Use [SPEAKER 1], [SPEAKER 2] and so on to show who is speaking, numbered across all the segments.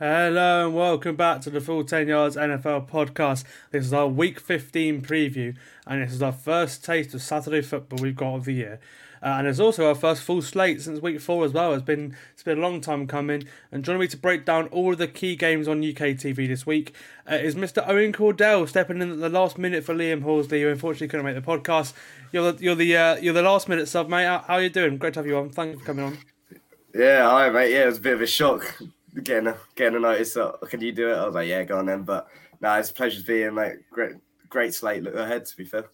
[SPEAKER 1] Hello and welcome back to the Full 10 Yards NFL podcast. This is our week 15 preview, and this is our first taste of Saturday football we've got of the year. Uh, and it's also our first full slate since week four as well. It's been it's been a long time coming. And joining me to break down all of the key games on UK TV this week uh, is Mr. Owen Cawdell stepping in at the last minute for Liam Horsley, who unfortunately couldn't make the podcast. You're the you're the uh, you're the last minute sub, mate. How, how are you doing? Great to have you on. Thank you for coming on.
[SPEAKER 2] Yeah, hi mate. Yeah, it was a bit of a shock getting a, getting a notice. So, can you do it? I was like, yeah, go on then. But no, it's a pleasure to be in. Like, great, great slate look ahead. To be fair.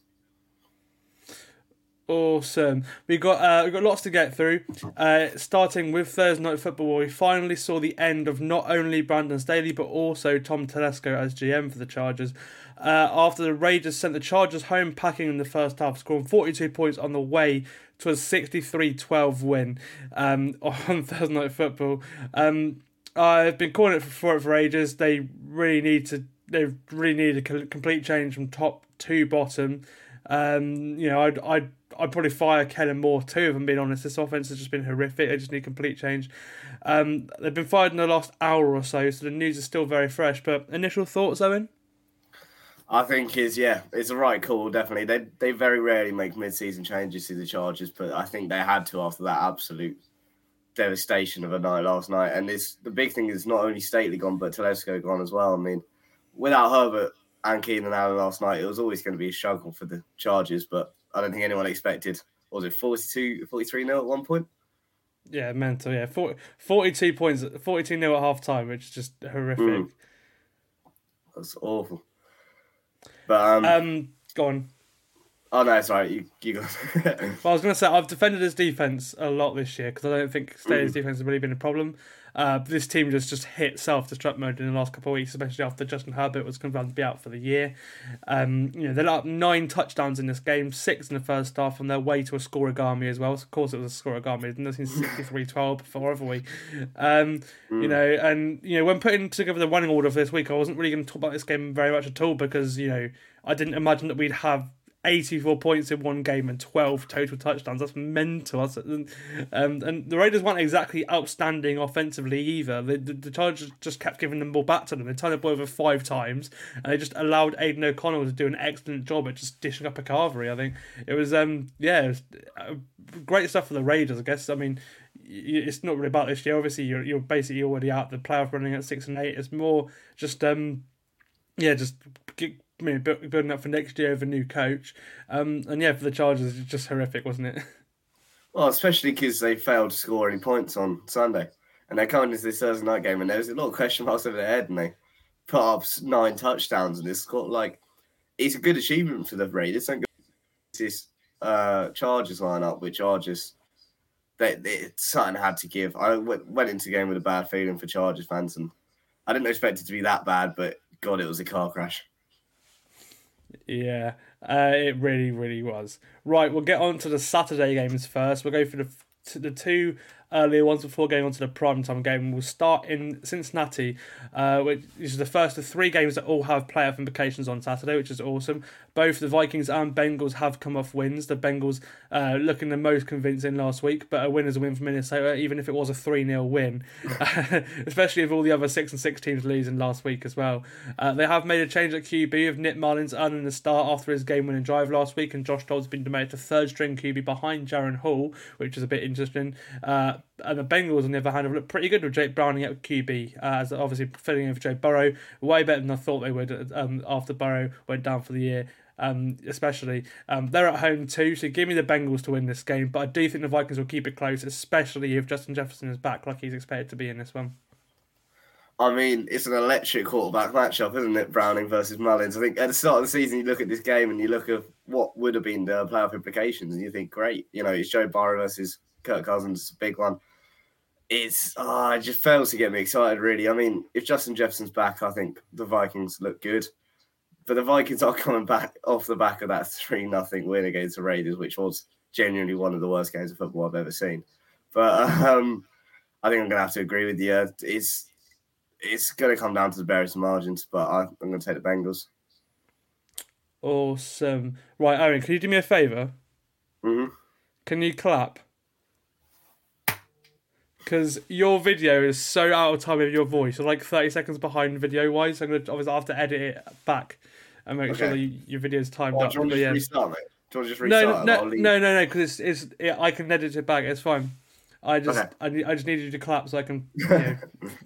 [SPEAKER 1] Awesome. We got uh, we got lots to get through. Uh, starting with Thursday night football, where we finally saw the end of not only Brandon Staley but also Tom Telesco as GM for the Chargers. Uh, after the Raiders sent the Chargers home packing in the first half, scoring 42 points on the way to a 63-12 win um, on Thursday night football. Um, I've been calling it for, for ages. They really need to. They really need a complete change from top to bottom. Um, you know, I'd, I'd I'd probably fire Kellen Moore too. If I'm being honest, this offense has just been horrific. They just need complete change. Um, they've been fired in the last hour or so, so the news is still very fresh. But initial thoughts, Owen?
[SPEAKER 2] I think is yeah, it's a right call. Definitely, they they very rarely make mid-season changes to the Chargers, but I think they had to after that absolute devastation of a night last night. And this the big thing is not only Staley gone, but Telesco gone as well. I mean, without Herbert and Keenan Allen last night, it was always going to be a struggle for the Chargers. But I don't think anyone expected. was it 42, 43 nil at one point?
[SPEAKER 1] Yeah, mental. Yeah, 40, 42 points, 42 nil at half time, which is just horrific. Mm.
[SPEAKER 2] That's awful. But um,
[SPEAKER 1] um, go on.
[SPEAKER 2] Oh no, sorry, you you go.
[SPEAKER 1] well, I was going to say I've defended his defense a lot this year because I don't think Staley's mm. defense has really been a problem. Uh, this team just just hit self-destruct mode in the last couple of weeks, especially after Justin Herbert was confirmed to be out for the year. Um, you know they're up nine touchdowns in this game, six in the first half, on their way to a scorigami as well. So of course, it was a scorigami. It's nothing 63-12 before, have we? Um, mm. You know, and you know when putting together the running order for this week, I wasn't really going to talk about this game very much at all because you know I didn't imagine that we'd have 84 points in one game and 12 total touchdowns. That's mental. That's, um, and the Raiders weren't exactly outstanding offensively either. The, the, the, Chargers just kept giving them ball back to them. They turned the ball over five times and they just allowed Aidan O'Connell to do an excellent job at just dishing up a cavalry. I think it was, um, yeah, was uh, great stuff for the Raiders, I guess. I mean, it's not really about this year. Obviously, you're, you're basically already out the playoff running at six and eight. It's more just, um, yeah, just Mean, building up for next year with a new coach. Um, and yeah, for the Chargers, it's just horrific, wasn't it?
[SPEAKER 2] Well, especially because they failed to score any points on Sunday. And they're coming into this Thursday night game, and there's a lot of question marks over their head, and they put up nine touchdowns, and it's got like, it's a good achievement for the Raiders. Go this uh, Chargers lineup, which are just, they, they, something had to give. I went, went into the game with a bad feeling for Chargers fans, and I didn't expect it to be that bad, but God, it was a car crash.
[SPEAKER 1] Yeah, uh, it really, really was. Right, we'll get on to the Saturday games first. We'll go for the the two earlier ones before going on to the primetime game. We'll start in Cincinnati, uh, which is the first of three games that all have playoff implications on Saturday, which is awesome. Both the Vikings and Bengals have come off wins. The Bengals uh, looking the most convincing last week, but a win is a win for Minnesota, even if it was a 3 0 win, especially if all the other 6 and 6 teams losing last week as well. Uh, they have made a change at QB of Nick Mullens earning the start after his game winning drive last week, and Josh Dobbs been demoted to third string QB behind Jaren Hall, which is a bit interesting. Uh, and the Bengals, on the other hand, have looked pretty good with Jake Browning at QB, uh, as obviously filling in for Joe Burrow, way better than I thought they would um, after Burrow went down for the year. Um, especially um, they're at home too, so give me the Bengals to win this game. But I do think the Vikings will keep it close, especially if Justin Jefferson is back like he's expected to be in this one.
[SPEAKER 2] I mean, it's an electric quarterback matchup, isn't it? Browning versus Mullens. I think at the start of the season, you look at this game and you look at what would have been the playoff implications, and you think, great, you know, it's Joe Burrow versus Kirk Cousins, big one. It's oh, it just fails to get me excited, really. I mean, if Justin Jefferson's back, I think the Vikings look good, but the Vikings are coming back off the back of that three nothing win against the Raiders, which was genuinely one of the worst games of football I've ever seen. But um, I think I'm going to have to agree with you. It's it's going to come down to the Bears margins, but I, I'm going to take the Bengals.
[SPEAKER 1] Awesome. Right, Aaron, can you do me a favor?
[SPEAKER 2] hmm
[SPEAKER 1] Can you clap? Because your video is so out of time with your voice. You're like 30 seconds behind video wise. So I'm going to obviously have to edit it back and make sure that you, your video is timed
[SPEAKER 2] Oh,
[SPEAKER 1] up.
[SPEAKER 2] do you want to
[SPEAKER 1] yeah.
[SPEAKER 2] just restart, mate? Do you want to just
[SPEAKER 1] No,
[SPEAKER 2] restart?
[SPEAKER 1] no,
[SPEAKER 2] and I'll
[SPEAKER 1] no, no, no, no, because it's, it's it, I can edit it back. It's fine. I just
[SPEAKER 2] Okay.
[SPEAKER 1] I, I just need you to clap so I can you know,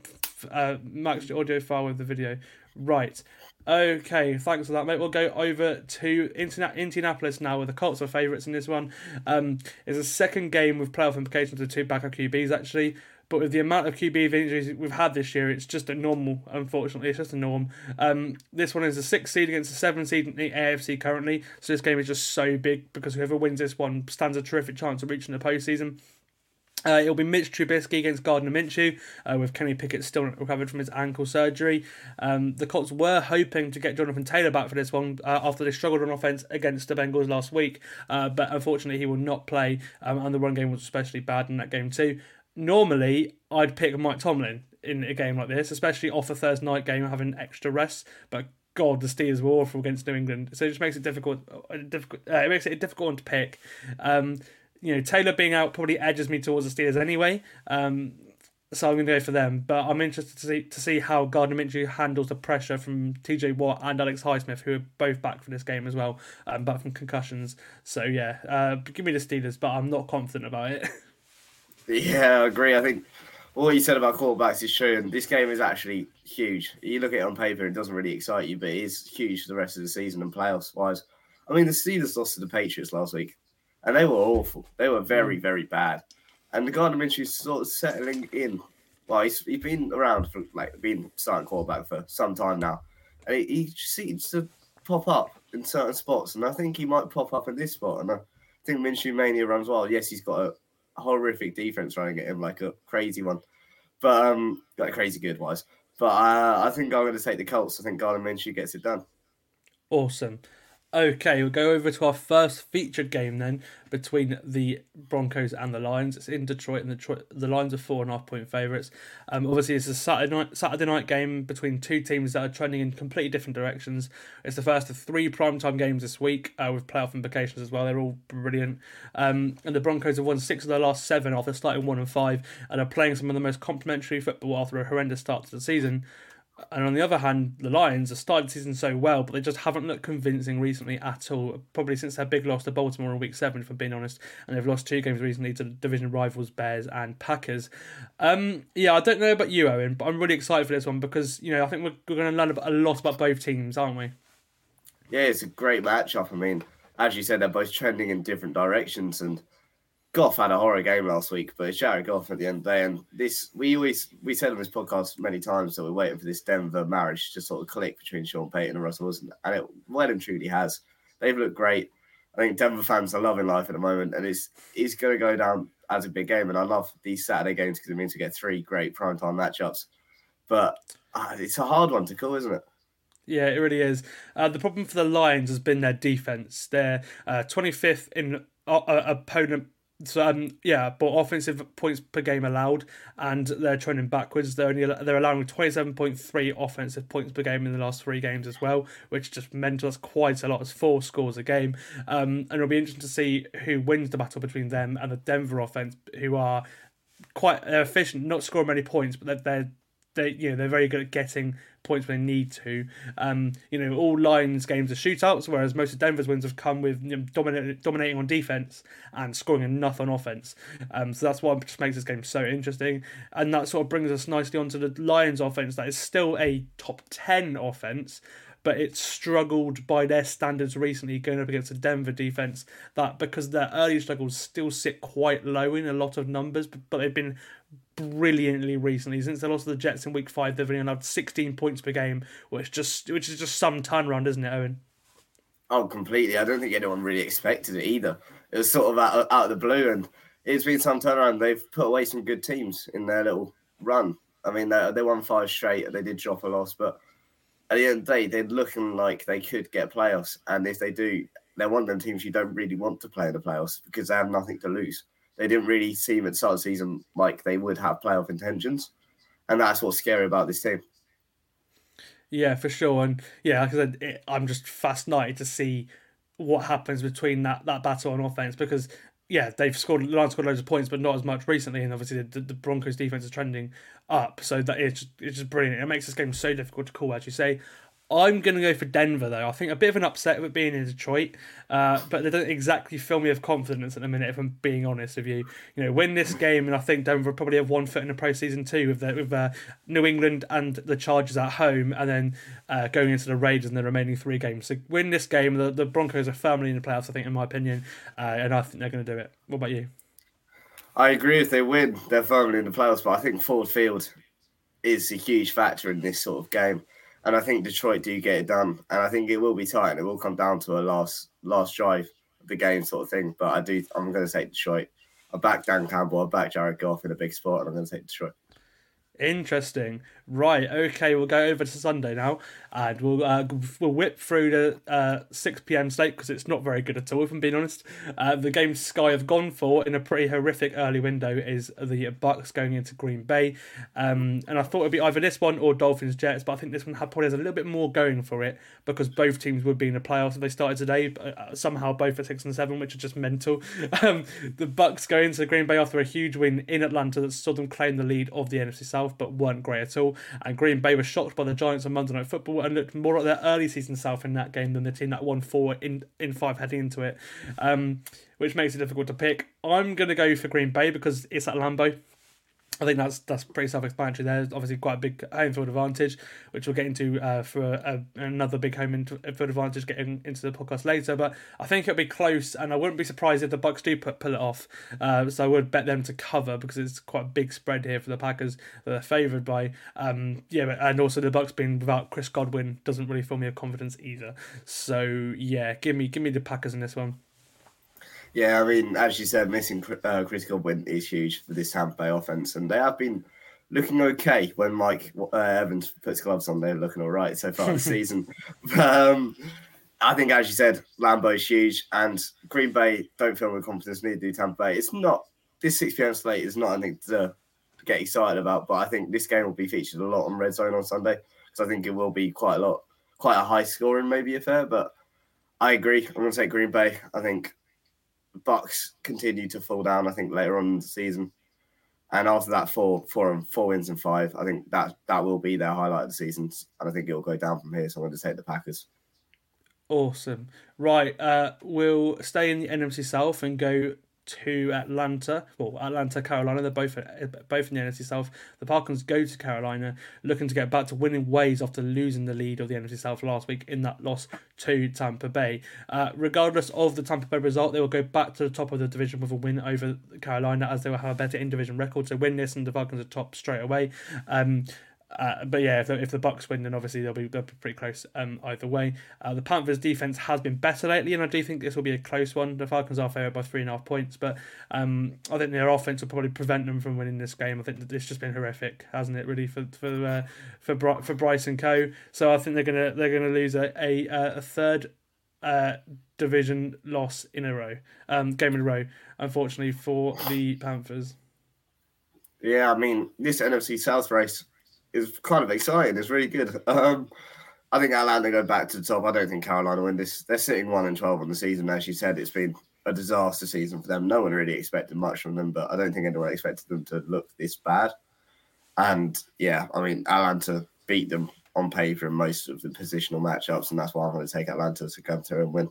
[SPEAKER 1] uh, match the audio file with the video. Right. Okay, thanks for that, mate. We'll go over to Interna- Indianapolis now, where the Colts are favourites in this one. Um, it's a second game with playoff implications of two backup QBs, actually. But with the amount of QB injuries we've had this year, it's just a normal, unfortunately. It's just a norm. Um, this one is a six seed against a seven seed in the AFC currently. So this game is just so big because whoever wins this one stands a terrific chance of reaching the postseason. Uh, it'll be Mitch Trubisky against Gardner Minshew, uh, with Kenny Pickett still recovered from his ankle surgery. Um, the Colts were hoping to get Jonathan Taylor back for this one uh, after they struggled on offense against the Bengals last week, uh, but unfortunately he will not play, um, and the run game was especially bad in that game too. Normally, I'd pick Mike Tomlin in a game like this, especially off a Thursday night game having extra rest, but God, the Steelers were awful against New England, so it just makes it difficult. Uh, difficult uh, it makes it a difficult one to pick. Um, you know, Taylor being out probably edges me towards the Steelers anyway. Um, so I'm going to go for them. But I'm interested to see to see how Gardner Minshew handles the pressure from TJ Watt and Alex Highsmith, who are both back for this game as well, um, from concussions. So yeah, uh, give me the Steelers, but I'm not confident about it.
[SPEAKER 2] Yeah, I agree. I think all you said about quarterbacks is true, and this game is actually huge. You look at it on paper, it doesn't really excite you, but it is huge for the rest of the season and playoffs wise. I mean, the Steelers lost to the Patriots last week, and they were awful. They were very, very bad. And the Gardner Minshew's sort of settling in. Well, he's, he's been around for like been starting quarterback for some time now, and he, he seems to pop up in certain spots, and I think he might pop up in this spot. And I think Minshew mania runs well. Yes, he's got a horrific defense running at him, like a crazy one, but um, like crazy good wise. But uh, I think I'm going to take the Colts. I think Gardner Minshew gets it done.
[SPEAKER 1] Awesome. Okay, we'll go over to our first featured game then between the Broncos and the Lions. It's in Detroit, and the Detroit, the Lions are four and a half point favourites. Um, obviously, it's a Saturday night Saturday night game between two teams that are trending in completely different directions. It's the first of three primetime games this week uh, with playoff implications as well. They're all brilliant. Um, and the Broncos have won six of their last seven after starting one and five, and are playing some of the most complimentary football after a horrendous start to the season. And on the other hand, the Lions have started the season so well, but they just haven't looked convincing recently at all. Probably since their big loss to Baltimore in Week Seven, if I'm being honest, and they've lost two games recently to division rivals Bears and Packers. Um, yeah, I don't know about you, Owen, but I'm really excited for this one because you know I think we're, we're going to learn a lot about both teams, aren't we?
[SPEAKER 2] Yeah, it's a great matchup. I mean, as you said, they're both trending in different directions, and Goff had a horror game last week, but it's Jared Goff at the end of the day. And this, we always we said on this podcast many times that we're waiting for this Denver marriage to sort of click between Sean Payton and Russell Wilson, and it well and truly has. They've looked great. I think Denver fans are loving life at the moment, and it's it's going to go down as a big game. And I love these Saturday games because it means we get three great primetime matchups. But uh, it's a hard one to call, isn't it?
[SPEAKER 1] Yeah, it really is. Uh, the problem for the Lions has been their defense. They're uh, 25th in uh, uh, opponent. So um, yeah, but offensive points per game allowed, and they're trending backwards. They're only they're allowing twenty seven point three offensive points per game in the last three games as well, which just meant us quite a lot. It's four scores a game, um, and it'll be interesting to see who wins the battle between them and the Denver offense, who are quite efficient, not scoring many points, but they're, they're they you know they're very good at getting points when they need to. Um, you know, all Lions games are shootouts, whereas most of Denver's wins have come with you know, dominating dominating on defense and scoring enough on offense. Um, so that's what makes this game so interesting, and that sort of brings us nicely onto the Lions offense that is still a top ten offense. but it's struggled by their standards recently going up against the Denver defense. That because their early struggles still sit quite low in a lot of numbers, but they've been brilliantly recently. Since they lost to the Jets in Week Five, they've only allowed 16 points per game, which just which is just some turnaround, isn't it, Owen?
[SPEAKER 2] Oh, completely. I don't think anyone really expected it either. It was sort of out, out of the blue, and it's been some turnaround. They've put away some good teams in their little run. I mean, they, they won five straight. They did drop a loss, but at the end of the day, they're looking like they could get playoffs. And if they do, they're one of them teams you don't really want to play in the playoffs because they have nothing to lose. They didn't really seem at the start of the season like they would have playoff intentions. And that's what's scary about this team.
[SPEAKER 1] Yeah, for sure. And yeah, like I said, it, I'm just fascinated to see what happens between that, that battle on offense because yeah, they've scored Lions scored loads of points, but not as much recently. And obviously, the, the Broncos' defense is trending up, so that it's it's just brilliant. It makes this game so difficult to call, as you say. I'm going to go for Denver, though. I think a bit of an upset with being in Detroit, uh, but they don't exactly fill me with confidence at the minute, if I'm being honest with you. You know, win this game, and I think Denver probably have one foot in the postseason too, with the, with uh, New England and the Chargers at home, and then uh, going into the Raiders in the remaining three games. So win this game. The, the Broncos are firmly in the playoffs, I think, in my opinion, uh, and I think they're going to do it. What about you?
[SPEAKER 2] I agree. If they win, they're firmly in the playoffs, but I think Ford Field is a huge factor in this sort of game and I think Detroit do get it done, and I think it will be tight, and it will come down to a last last drive of the game sort of thing. But I do, I'm going to take Detroit. I back Dan Campbell, I back Jared Goff in a big spot, and I'm going to take Detroit.
[SPEAKER 1] Interesting. Right. Okay. We'll go over to Sunday now, and we'll uh, we'll whip through the uh, six pm slate because it's not very good at all. If I'm being honest, uh, the game Sky have gone for in a pretty horrific early window is the Bucs going into Green Bay, um, and I thought it'd be either this one or Dolphins Jets, but I think this one had probably has a little bit more going for it because both teams would be in the playoffs if they started today. But uh, somehow both at six and seven, which are just mental. Um, the Bucs go into Green Bay after a huge win in Atlanta that saw them claim the lead of the NFC South, but weren't great at all. And Green Bay were shocked by the Giants on Monday Night Football and looked more at their early season self in that game than the team that won four in, in five heading into it, um, which makes it difficult to pick. I'm going to go for Green Bay because it's at Lambeau. I think that's that's pretty self-explanatory. There's obviously quite a big home field advantage, which we'll get into uh, for a, another big home field advantage getting into the podcast later. But I think it'll be close, and I wouldn't be surprised if the Bucs do put, pull it off. Uh, so I would bet them to cover because it's quite a big spread here for the Packers that they're favoured by. Um, yeah, and also the Bucs being without Chris Godwin doesn't really fill me with confidence either. So yeah, give me give me the Packers in this one.
[SPEAKER 2] Yeah, I mean, as you said, missing uh, Chris Godwin is huge for this Tampa Bay offense, and they have been looking okay when Mike uh, Evans puts gloves on. They're looking all right so far this season. Um, I think, as you said, Lambeau is huge, and Green Bay don't feel with confidence. Neither do Tampa Bay. It's not this six pm slate is not anything to get excited about, but I think this game will be featured a lot on Red Zone on Sunday because I think it will be quite a lot, quite a high scoring maybe affair. But I agree. I'm going to take Green Bay. I think Bucs continue to fall down. I think later on in the season, and after that four four and four wins and five, I think that that will be their highlight of the season, and I think it will go down from here. So I'm going to take the Packers.
[SPEAKER 1] Awesome. Right, uh, we'll stay in the NFC South and go to Atlanta. Well, Atlanta, Carolina. They're both both in the NFC South. The Falcons go to Carolina, looking to get back to winning ways after losing the lead of the NFC South last week in that loss to Tampa Bay. Uh, regardless of the Tampa Bay result, they will go back to the top of the division with a win over Carolina, as they will have a better in division record. So win this, and the Falcons are top straight away. Um, uh, but yeah, if the, if the Bucs win, then obviously they'll be, they'll be pretty close um, either way. Uh, the Panthers' defense has been better lately, and I do think this will be a close one. The Falcons are favourite by three and a half points, but um, I think their offense will probably prevent them from winning this game. I think it's just been horrific, hasn't it? Really for for uh, for for Bryce and Co. So I think they're gonna they're gonna lose a a, a third uh, division loss in a row, um, game in a row. Unfortunately for the Panthers.
[SPEAKER 2] Yeah, I mean this NFC South race is kind of exciting. It's really good. Um, I think Atlanta go back to the top. I don't think Carolina win this. They're sitting one and twelve on the season. As you said, it's been a disaster season for them. No one really expected much from them, but I don't think anyone expected them to look this bad. And yeah, I mean, Atlanta beat them on paper in most of the positional matchups, and that's why I'm going to take Atlanta to come through and win.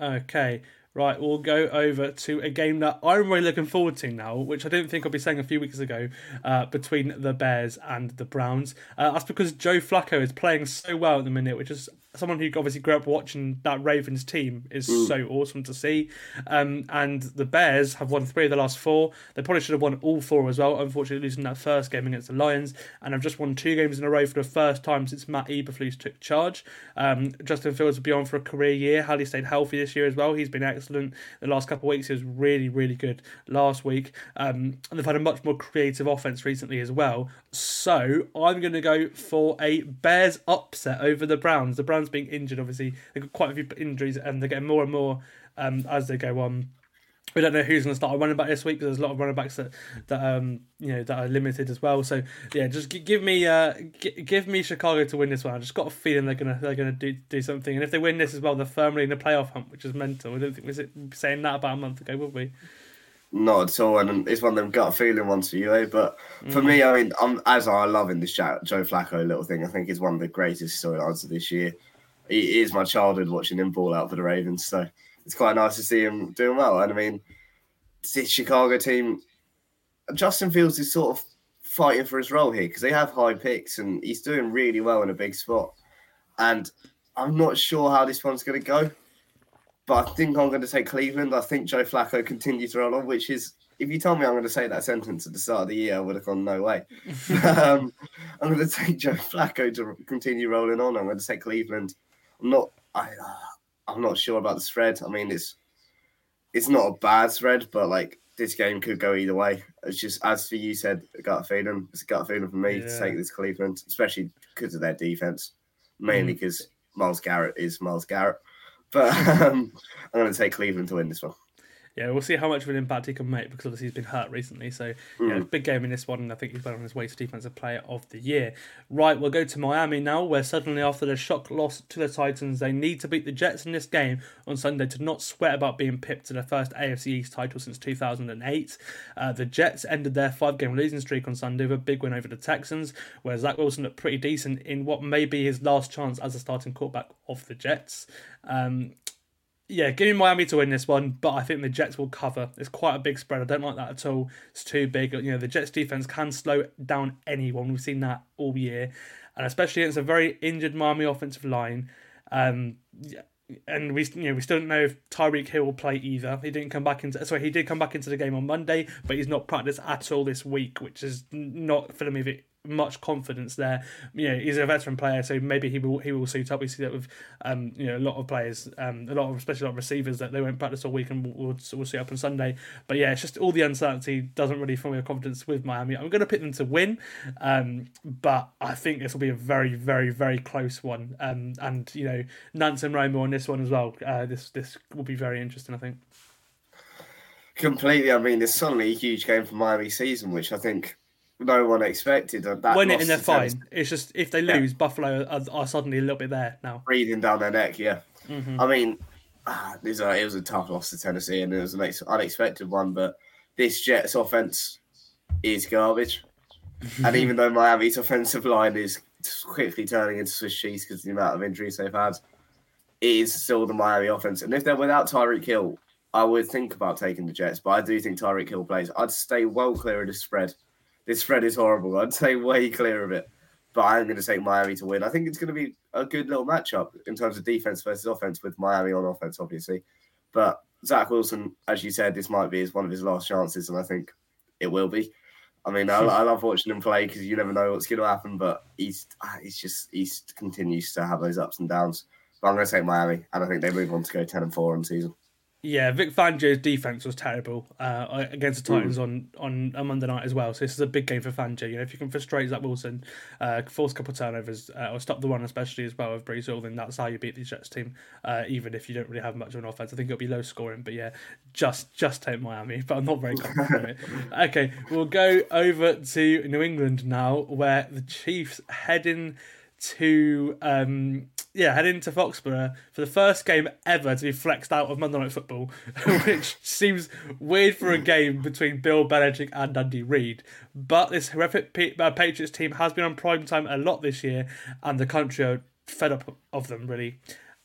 [SPEAKER 1] Okay, Right, we'll go over to a game that I'm really looking forward to now, which I didn't think I'd be saying a few weeks ago, uh, between the Bears and the Browns. Uh, that's because Joe Flacco is playing so well at the minute, which is someone who obviously grew up watching that Ravens team is so awesome to see. Um, and the Bears have won three of the last four. They probably should have won all four as well, unfortunately losing that first game against the Lions. And have just won two games in a row for the first time since Matt Eberflus took charge. Um, Justin Fields will be on for a career year. Halley stayed healthy this year as well. He's been excellent the last couple of weeks. He was really, really good last week. Um, and they've had a much more creative offense recently as well. So I'm going to go for a Bears upset over the Browns. The Browns being injured, obviously, they've got quite a few injuries and they're getting more and more um, as they go on. We don't know who's going to start a running back this week because there's a lot of running backs that that um you know that are limited as well. So yeah, just g- give me uh g- give me Chicago to win this one. I just got a feeling they're gonna they're gonna do do something. And if they win this as well, they're firmly in the playoff hunt, which is mental. I don't think we was saying that about a month ago, would we?
[SPEAKER 2] Not at all, and it's one of them gut feeling ones for you, eh? But for me, I mean, I'm as I love in this Joe Flacco little thing. I think is one of the greatest storylines of this year. It is my childhood watching him ball out for the Ravens, so it's quite nice to see him doing well. And I mean, this Chicago team, Justin Fields is sort of fighting for his role here because they have high picks and he's doing really well in a big spot. And I'm not sure how this one's going to go, but I think I'm going to take Cleveland. I think Joe Flacco continues to roll on, which is, if you told me I'm going to say that sentence at the start of the year, I would have gone, no way. um, I'm going to take Joe Flacco to continue rolling on. I'm going to take Cleveland. I'm not, I, uh, I'm not sure about the spread. I mean, it's it's not a bad spread, but like this game could go either way. It's just as for you said, a gut feeling. It's a gut feeling for me to take this Cleveland, especially because of their defense, mainly
[SPEAKER 1] Mm.
[SPEAKER 2] because Myles Garrett is Myles Garrett. But um, I'm going to take Cleveland to win this one.
[SPEAKER 1] Yeah, we'll see how much of an impact he can make because obviously he's been hurt recently. So, yeah, big game in this one, and I think he's well on his way to Defensive Player of the Year. Right, we'll go to Miami now, where suddenly after the shock loss to the Titans, they need to beat the Jets in this game on Sunday to not sweat about being pipped to their first AFC East title since 2008. Uh, the Jets ended their five game losing streak on Sunday with a big win over the Texans, where Zach Wilson looked pretty decent in what may be his last chance as a starting quarterback of the Jets. Um, yeah, give me Miami to win this one, but I think the Jets will cover. It's quite a big spread. I don't like that at all. It's too big. You know, the Jets defense can slow down anyone. We've seen that all year, and especially against a very injured Miami offensive line. Um, and we, you know, we still don't know if Tyreek Hill will play either. He didn't come back into. Sorry, he did come back into the game on Monday, but he's not practiced at all this week, which is not filling me much confidence there. You know, he's a veteran player, so maybe he will he will suit up. We see that with um, you know a lot of players, um, a lot of especially a lot of receivers that they won't practice all week and will will will suit up on Sunday. But yeah, it's just all the uncertainty doesn't really fill me with confidence with Miami. I'm going to pick them to win, um, but I think this will be a very very very close one. Um, and you know Nance and Romo on this one as well. Uh, this this will be very interesting. I think.
[SPEAKER 2] Completely. I mean, it's suddenly a huge game for Miami season, which I think no one expected. And That
[SPEAKER 1] Win it and they're fine. It's just if they lose, Buffalo are, are suddenly a little bit there now.
[SPEAKER 2] breathing down their neck. Yeah,
[SPEAKER 1] Mm-hmm.
[SPEAKER 2] I mean, ah, it was, a, it was a tough loss to Tennessee, and it was an ex- unexpected one. But this Jets offense is garbage, and even though Miami's offensive line is quickly turning into Swiss cheese because of the amount of injuries they've had, it is still the Miami offense. And if they're without Tyreek Hill, I would think about taking the Jets, but I do think Tyreek Hill plays. I'd stay well clear of the spread. This spread is horrible. I'd stay way clear of it. But I'm going to take Miami to win. I think it's going to be a good little matchup in terms of defense versus offense with Miami on offense, obviously. But Zach Wilson, as you said, this might be his, one of his last chances, and I think it will be. I mean, I, I love watching him play because you never know what's going to happen. But he's ah, he's just he continues to have those ups and downs. But I'm going to take Miami, and I think they move on to go ten and four the season.
[SPEAKER 1] Yeah, Vic Fangio's defense was terrible uh, against the
[SPEAKER 2] Mm.
[SPEAKER 1] Titans on, on a Monday night as well. So this is a big game for Fangio. You know, if you can frustrate Zach Wilson, uh, force a couple of turnovers, uh, or stop the one especially as well with Breece then that's how you beat the Jets team. Uh, even if you don't really have much of an offense, I think it'll be low scoring. But yeah, just just take Miami. But I'm not very confident in it. Okay, we'll go over to New England now, where the Chiefs heading to um yeah head into Foxborough for the first game ever to be flexed out of Monday Night Football, which seems weird for a game between Bill Belichick and Andy Reid. But this horrific uh, Patriots team has been on prime time a lot this year, and the country are fed up of them really.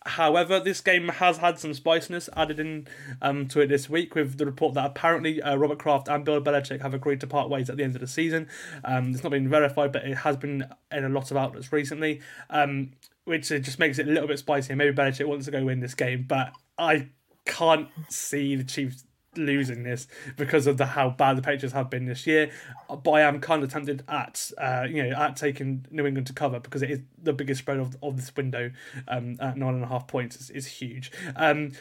[SPEAKER 1] However, this game has had some spiciness added in um, to it this week with the report that apparently uh, Robert Kraft and Bill Belichick have agreed to part ways at the end of the season. Um, it's not been verified, but it has been in a lot of outlets recently, um, which just makes it a little bit spicy. Maybe Belichick wants to go win this game, but I can't see the Chiefs losing this because of the how bad the Patriots have been this year. But I am kind of tempted at uh, you know at taking New England to cover because it is the biggest spread of, of this window um, at nine and a half points is, is huge. Um,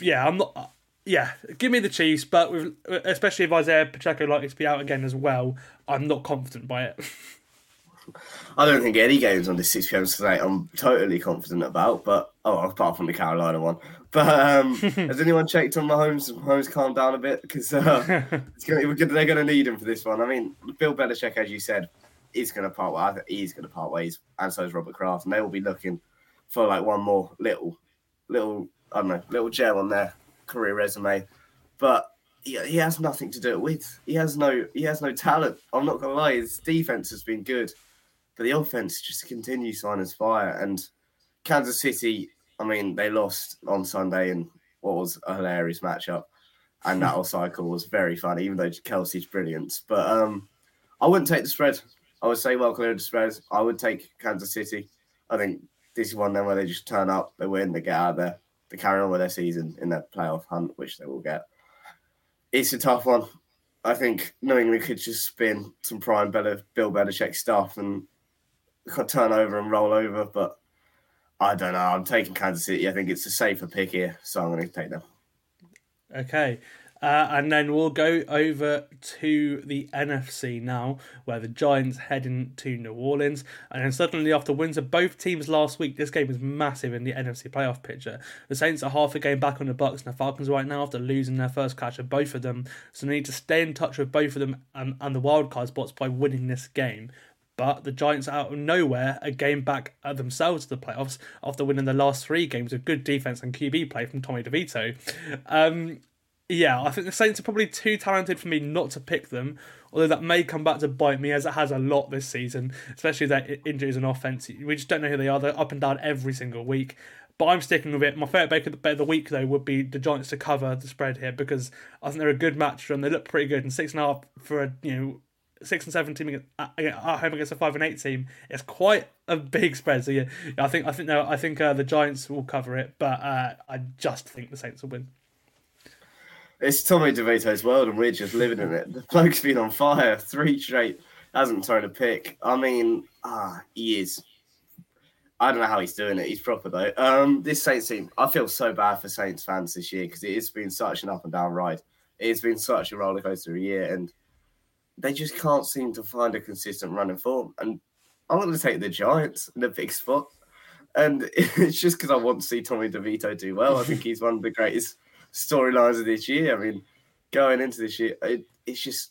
[SPEAKER 1] yeah, I'm not. Yeah, give me the Chiefs, but with, especially if Isaiah Pacheco likely to be out again as well, I'm not confident by it.
[SPEAKER 2] I don't think any games on this 6 pm tonight I'm totally confident about, but oh, apart from the Carolina one. But um, has anyone checked on Mahomes? Mahomes calm down a bit because uh, gonna, they're going to need him for this one. I mean, Bill Belichick, as you said, is going to part ways. He's going to part ways, and so is Robert Kraft, and they will be looking for like one more little, little, I don't know, little gem on their career resume. But he, he has nothing to do it with. He has no, he has no talent. I'm not going to lie. His defense has been good but the offense just continues on as fire. And Kansas City, I mean, they lost on Sunday in what was a hilarious matchup. And that whole cycle was very funny, even though Kelce's brilliant. But um, I wouldn't take the spread. I would say well clear of the spread. I would take Kansas City. I think this is one of them where they just turn up, they win, they get out of there, they carry on with their season in their playoff hunt, which they will get. It's a tough one. I think New England could just spin some prime Bill Belichick stuff and turn over and roll over, but I don't know. I'm taking Kansas City. I think it's a safer pick here, so I'm going to take them.
[SPEAKER 1] Okay. Uh, and then we'll go over to the NFC now, where the Giants head into New Orleans. And then suddenly, after wins of both teams last week, this game was massive in the NFC playoff picture. The Saints are half a game back on the Bucs and the Falcons right now after losing their first catch of both of them. So they need to stay in touch with both of them and, and the wildcard spots by winning this game. But the Giants out of nowhere a game back themselves to the playoffs after winning the last three games with good defense and QB play from Tommy DeVito. Um, yeah, I think the Saints are probably too talented for me not to pick them. Although that may come back to bite me as it has a lot this season, especially their injuries and offense. We just don't know who they are. They're up and down every single week. But I'm sticking with it. My favourite bet of the week, though, would be the Giants to cover the spread here because I think they're a good match and they look pretty good. And six and a half for a you know six and seven team at home against a five and eight team, it's quite a big spread. So yeah, I think I think no, I think uh, the Giants will cover it, but uh, I just think the Saints will win.
[SPEAKER 2] It's Tommy DeVito's world, and we're just living in it. The bloke's been on fire three straight, hasn't thrown a pick. I mean, ah, he is. I don't know how he's doing it. He's proper though. Um, this Saints team, I feel so bad for Saints fans this year because it has been such an up and down ride. It's been such a roller coaster year, and they just can't seem to find a consistent running form. And I'm going to take the Giants in a big spot. And it's just because I want to see Tommy DeVito do well. I think he's one of the greatest storylines of this year. I mean, going into this year, it, it's just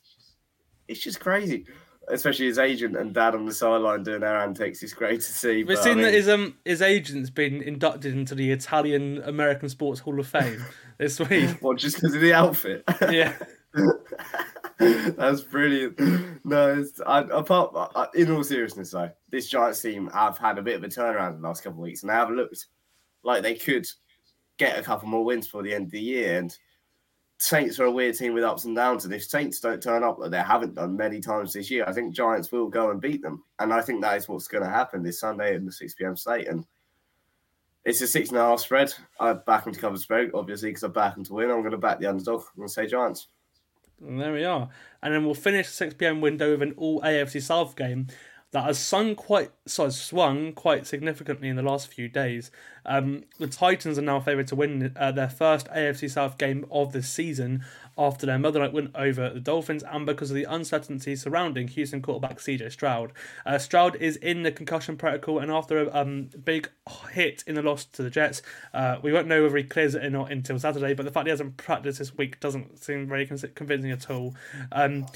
[SPEAKER 2] it's just crazy. Especially his agent and dad on the sideline doing their antics. It's great to see.
[SPEAKER 1] We've seen I mean, that his um his agent's been inducted into the Italian American Sports Hall of Fame this week.
[SPEAKER 2] What just because of the outfit?
[SPEAKER 1] Yeah.
[SPEAKER 2] That's brilliant. No, it's, I, apart I, in all seriousness, though, this Giants team have had a bit of a turnaround in the last couple of weeks, and they have looked like they could get a couple more wins for the end of the year. And Saints are a weird team with ups and downs, and if Saints don't turn up, like they haven't done many times this year, I think Giants will go and beat them, and I think that is what's going to happen this Sunday in the six pm slate. And it's a six and a half spread. I back them to cover spread, obviously, because I back them to win. I'm going to back the underdog. I'm going to say Giants.
[SPEAKER 1] And there we are. And then we'll finish the 6 pm window with an all AFC South game that has sung quite, so swung quite significantly in the last few days. Um, the Titans are now favoured to win uh, their first AFC South game of the season after their Mother Night win over the Dolphins and because of the uncertainty surrounding Houston quarterback CJ Stroud. Uh, Stroud is in the concussion protocol, and after a um, big hit in the loss to the Jets, uh, we won't know whether he clears it or not until Saturday. But the fact he hasn't practiced this week doesn't seem very convincing at all. Um,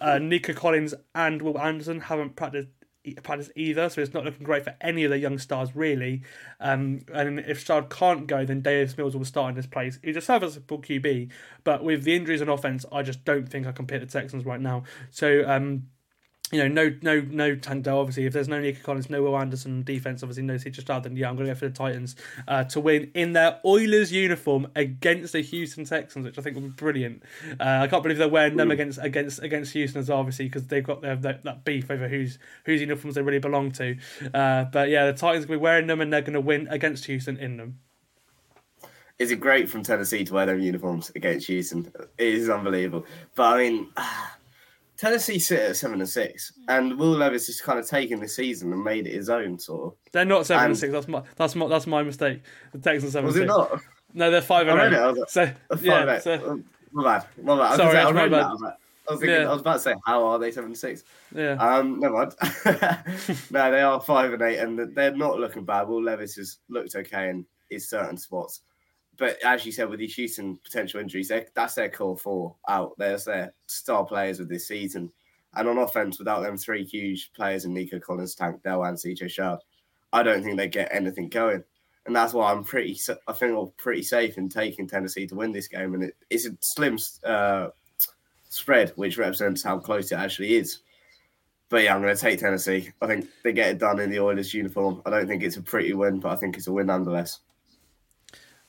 [SPEAKER 1] uh, Nico Collins and Will Anderson haven't practiced practice either, so it's not looking great for any of the young stars really. Um, and if Stroud can't go, then Davis Mills will start in his place. He's a serviceable QB, but with the injuries on offense, I just don't think I can pick the Texans right now. So um, you know, no, no, no Tank Obviously, if there's no Nico Collins, no Will Anderson defense, obviously no CJ Stroud, then yeah, I'm going to go for the Titans uh, to win in their Oilers uniform against the Houston Texans, which I think will be brilliant. Uh, I can't believe they're wearing them against against against Houston as well, obviously, because they've got their, that, that beef over whose whose uniforms they really belong to. Uh, but yeah, the Titans will be wearing them, and they're going to win against Houston in them.
[SPEAKER 2] Is it great from Tennessee to wear their uniforms against Houston? It is unbelievable. But I mean. Tennessee sit at seven and six, and Will Levis has kind of taken the season and made it his own. Sort of.
[SPEAKER 1] They're not seven and, and six. That's my that's my that's my mistake. The Texans seven.
[SPEAKER 2] Was
[SPEAKER 1] and
[SPEAKER 2] it
[SPEAKER 1] six.
[SPEAKER 2] not?
[SPEAKER 1] No, they're five and eight.
[SPEAKER 2] Like,
[SPEAKER 1] so yeah, so,
[SPEAKER 2] my bad. My bad.
[SPEAKER 1] Sorry,
[SPEAKER 2] I was,
[SPEAKER 1] my bad.
[SPEAKER 2] I was, like, I was thinking. Yeah. I was about to say, how are they seven and six?
[SPEAKER 1] Yeah.
[SPEAKER 2] Um. Never mind. no, they are five and eight, and they're not looking bad. Will Levis has looked okay in his certain spots but as you said, with these Houston potential injuries, that's their core four out. There's their star players of this season. And on offense, without them three huge players in Nico Collins, Tank Dell, and CJ Stroud, I don't think they get anything going. And that's why I'm pretty, I think I'm pretty safe in taking Tennessee to win this game. And it, it's a slim uh, spread, which represents how close it actually is. But yeah, I'm going to take Tennessee. I think they get it done in the Oilers uniform. I don't think it's a pretty win, but I think it's a win nonetheless.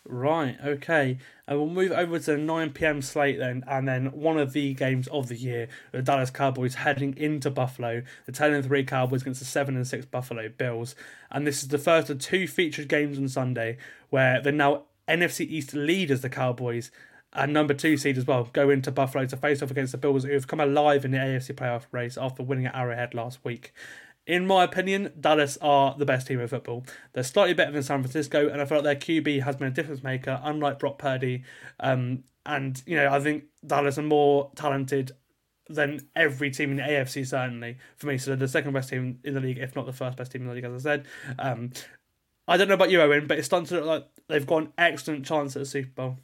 [SPEAKER 1] Right, okay. And we'll move over to the 9 pm slate then, and then one of the games of the year the Dallas Cowboys heading into Buffalo. The 10 and 3 Cowboys against the 7 and 6 Buffalo Bills. And this is the first of two featured games on Sunday where the now NFC East leaders, the Cowboys, and number two seed as well, go into Buffalo to face off against the Bills, who have come alive in the AFC playoff race after winning at Arrowhead last week in my opinion, Dallas are the best team in football. They're slightly better than San Francisco, and I feel like their QB has been a difference maker, unlike Brock Purdy. Um, and you know, I think Dallas are more talented than every team in the AFC. Certainly for me, so they're the second best team in the league, if not the first best team in the league, as I said. Um, I don't know about you, Owen, but it's starting to look like they've got an excellent chance at the Super Bowl.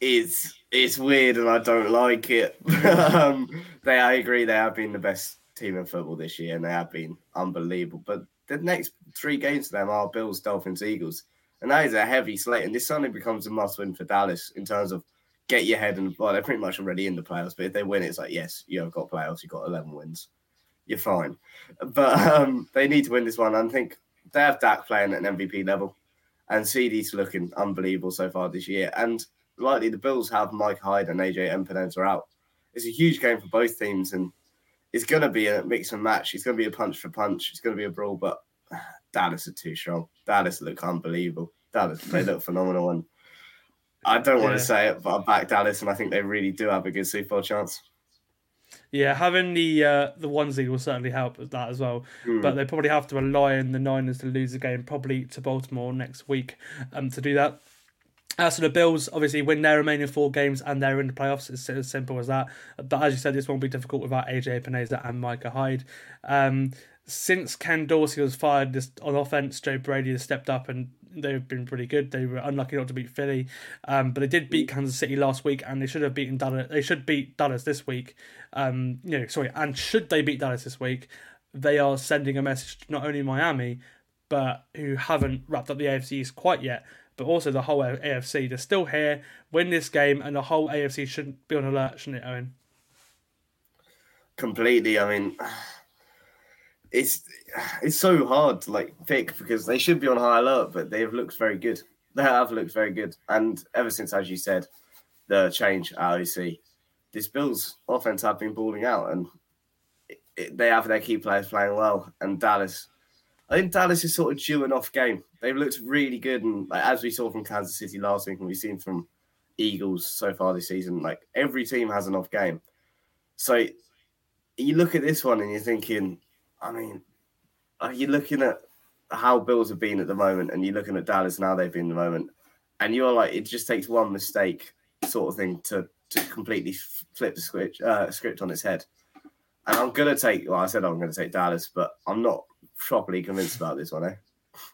[SPEAKER 2] It's it's weird, and I don't like it. um, they, I agree, they have been the best team in football this year, and they have been unbelievable. But the next three games for them are Bills, Dolphins, Eagles, and that is a heavy slate. And this suddenly becomes a must-win for Dallas in terms of get your head in. Well, they're pretty much already in the playoffs, but if they win, it's like yes, you have got playoffs. You've got eleven wins. You're fine, but um, they need to win this one. I think they have Dak playing at an MVP level, and CeeDee's looking unbelievable so far this year. And likely the Bills have Micah Hyde and AJ Epenesa out. It's a huge game for both teams, and it's going to be a mix and match. It's going to be a punch for punch. It's going to be a brawl, but Dallas are too strong. Dallas look unbelievable. Dallas, they look phenomenal. And I don't want to say it, but I back Dallas, and I think they really do have a good Super Bowl chance.
[SPEAKER 1] Yeah, having the uh, the one seed will certainly help with that as well. Mm. But they probably have to rely on the Niners to lose the game, probably to Baltimore next week, um, to do that. As for the Bills, obviously win their remaining four games and they're in the playoffs. It's as simple as that. But as you said, this won't be difficult without AJ Epenesa and Micah Hyde. Um, since Ken Dorsey was fired this, on offense, Joe Brady has stepped up and they've been pretty good. They were unlucky not to beat Philly, um, but they did beat Kansas City last week, and they should have beaten Dallas. They should beat Dallas this week. Um, you know, sorry, and should they beat Dallas this week, they are sending a message to not only Miami, but who haven't wrapped up the AFC East quite yet but also the whole AFC. They're still here, win this game, and the whole AFC shouldn't be on alert, shouldn't it, Owen?
[SPEAKER 2] Completely. I mean, it's it's so hard to like pick because they should be on high alert, but they have looked very good. They have looked very good, and ever since, as you said, the change at OC, this Bills offense have been balling out, and it, it, they have their key players playing well. And Dallas I think Dallas is sort of due an off game. They've looked really good, and like, as we saw from Kansas City last week, and we've seen from Eagles so far this season, like every team has an off game. So you look at this one and you're thinking, I mean, are you looking at how Bills have been at the moment, and you're looking at Dallas now they've been at the moment, and you're like, it just takes one mistake, sort of thing, to to completely flip the script uh, script on its head. And I'm gonna take. Well, I said I'm gonna take Dallas, but I'm not properly convinced about this one, eh?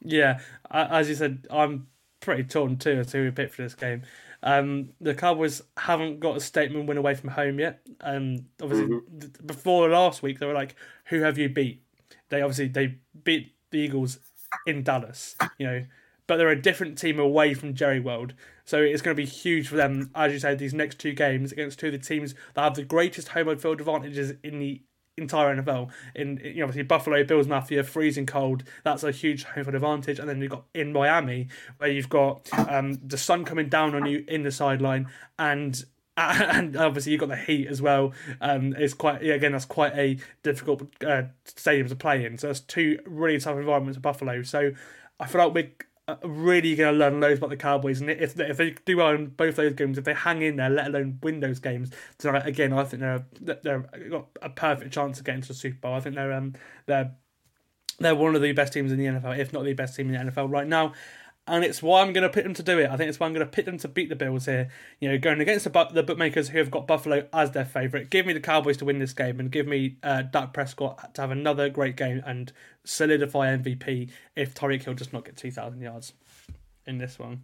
[SPEAKER 1] Yeah, as you said, I'm pretty torn too as to who we pick for this game. Um, the Cowboys haven't got a statement win away from home yet. Um, obviously, mm-hmm. before last week, they were like, "Who have you beat?" They obviously they beat the Eagles in Dallas, you know, but they're a different team away from Jerry World. So it's going to be huge for them, as you said, these next two games against two of the teams that have the greatest home and field advantages in the entire NFL. In, you know, obviously Buffalo, Bills Mafia, freezing cold. That's a huge home field advantage. And then you've got in Miami where you've got um, the sun coming down on you in the sideline and and obviously you've got the heat as well. Um, it's quite yeah, again that's quite a difficult uh, stadium to play in. So that's two really tough environments for Buffalo. So I feel like we're really going to learn loads about the Cowboys, and if if they do well in both those games, if they hang in there, let alone win those games tonight, again, I think they're they're got a perfect chance of getting to the Super Bowl. I think they're um they're they're one of the best teams in the NFL, if not the best team in the NFL right now and it's why I'm going to pick them to do it. I think it's why I'm going to pick them to beat the Bills here. You know, going against the, the bookmakers who have got Buffalo as their favourite. Give me the Cowboys to win this game and give me uh, Dak Prescott to have another great game and solidify MVP if Tyreek Hill does not get 2,000 yards in this one.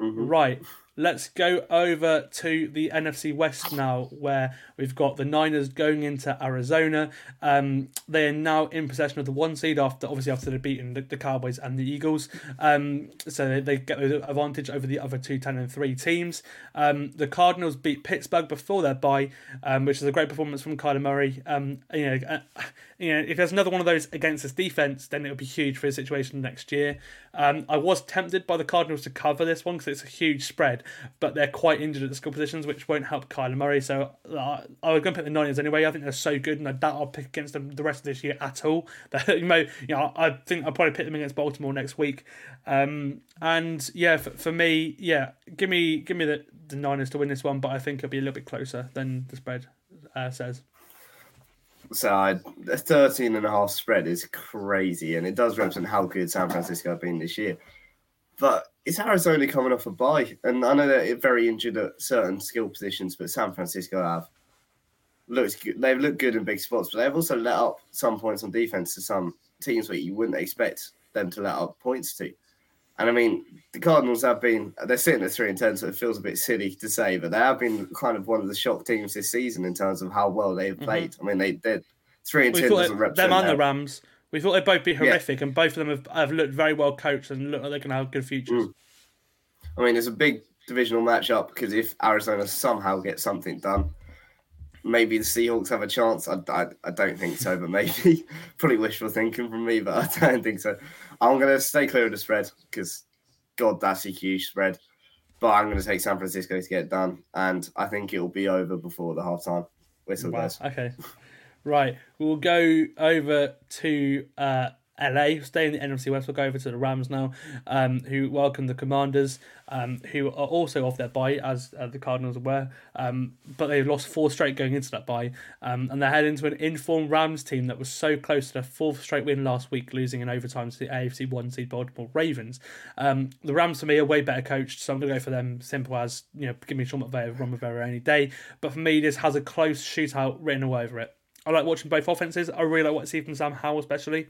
[SPEAKER 1] Mm-hmm. Right. Let's go over to the NFC West now, where we've got the Niners going into Arizona. Um, they are now in possession of the one seed after, obviously, after they've beaten the, the Cowboys and the Eagles. Um, so they, they get the advantage over the other two 10 and 3 teams. Um, the Cardinals beat Pittsburgh before their bye, um, which is a great performance from Kyler Murray. Um, you know, uh, you know, if there's another one of those against this defense, then it would be huge for his situation next year. Um, I was tempted by the Cardinals to cover this one because it's a huge spread, but they're quite injured at the skill positions, which won't help Kyler Murray. So uh, I was going to pick the Niners anyway. I think they're so good, and I doubt I'll pick against them the rest of this year at all. you know, you know, I think I'll probably pick them against Baltimore next week. Um, and yeah, for, for me, yeah, give me give me the, the Niners to win this one, but I think it'll be a little bit closer than the spread uh, says.
[SPEAKER 2] So a 13 and a half spread is crazy, and it does represent how good San Francisco have been this year. But it's Arizona coming off a bye, and I know they're very injured at certain skill positions, but San Francisco have looks good. They've looked good in big spots, but they've also let up some points on defense to some teams where you wouldn't expect them to let up points to. And I mean, the Cardinals have been, they're sitting at 3 and 10, so it feels a bit silly to say, but they have been kind of one of the shock teams this season in terms of how well they've mm-hmm. played. Mm-hmm. I mean, they, they're 3 and we 10 doesn't represent
[SPEAKER 1] them and the Rams. We thought they'd both be horrific, yeah. and both of them have, have looked very well coached and look like they're going to have good futures. Mm.
[SPEAKER 2] I mean, it's a big divisional matchup because if Arizona somehow gets something done, maybe the Seahawks have a chance. I, I, I don't think so, but maybe. Probably wishful thinking from me, but I don't think so. I'm going to stay clear of the spread because, God, that's a huge spread. But I'm going to take San Francisco to get it done, and I think it will be over before the halftime whistle wow. goes.
[SPEAKER 1] Okay, right. We'll go over to uh, LA, stay in the NFC West. We'll go over to the Rams now, um, who welcome the Commanders, um, who are also off their bye, as uh, the Cardinals were, um, but they've lost four straight going into that bye, um, and they're heading into an informed Rams team that was so close to their fourth straight win last week, losing in overtime to the AFC one seed Baltimore Ravens. Um, the Rams for me are way better coached, so I'm going to go for them. Simple as you know, give me Sean McVay, Ron Rivera any day. But for me, this has a close shootout written all over it. I like watching both offenses. I really like what I see from Sam Howell, especially.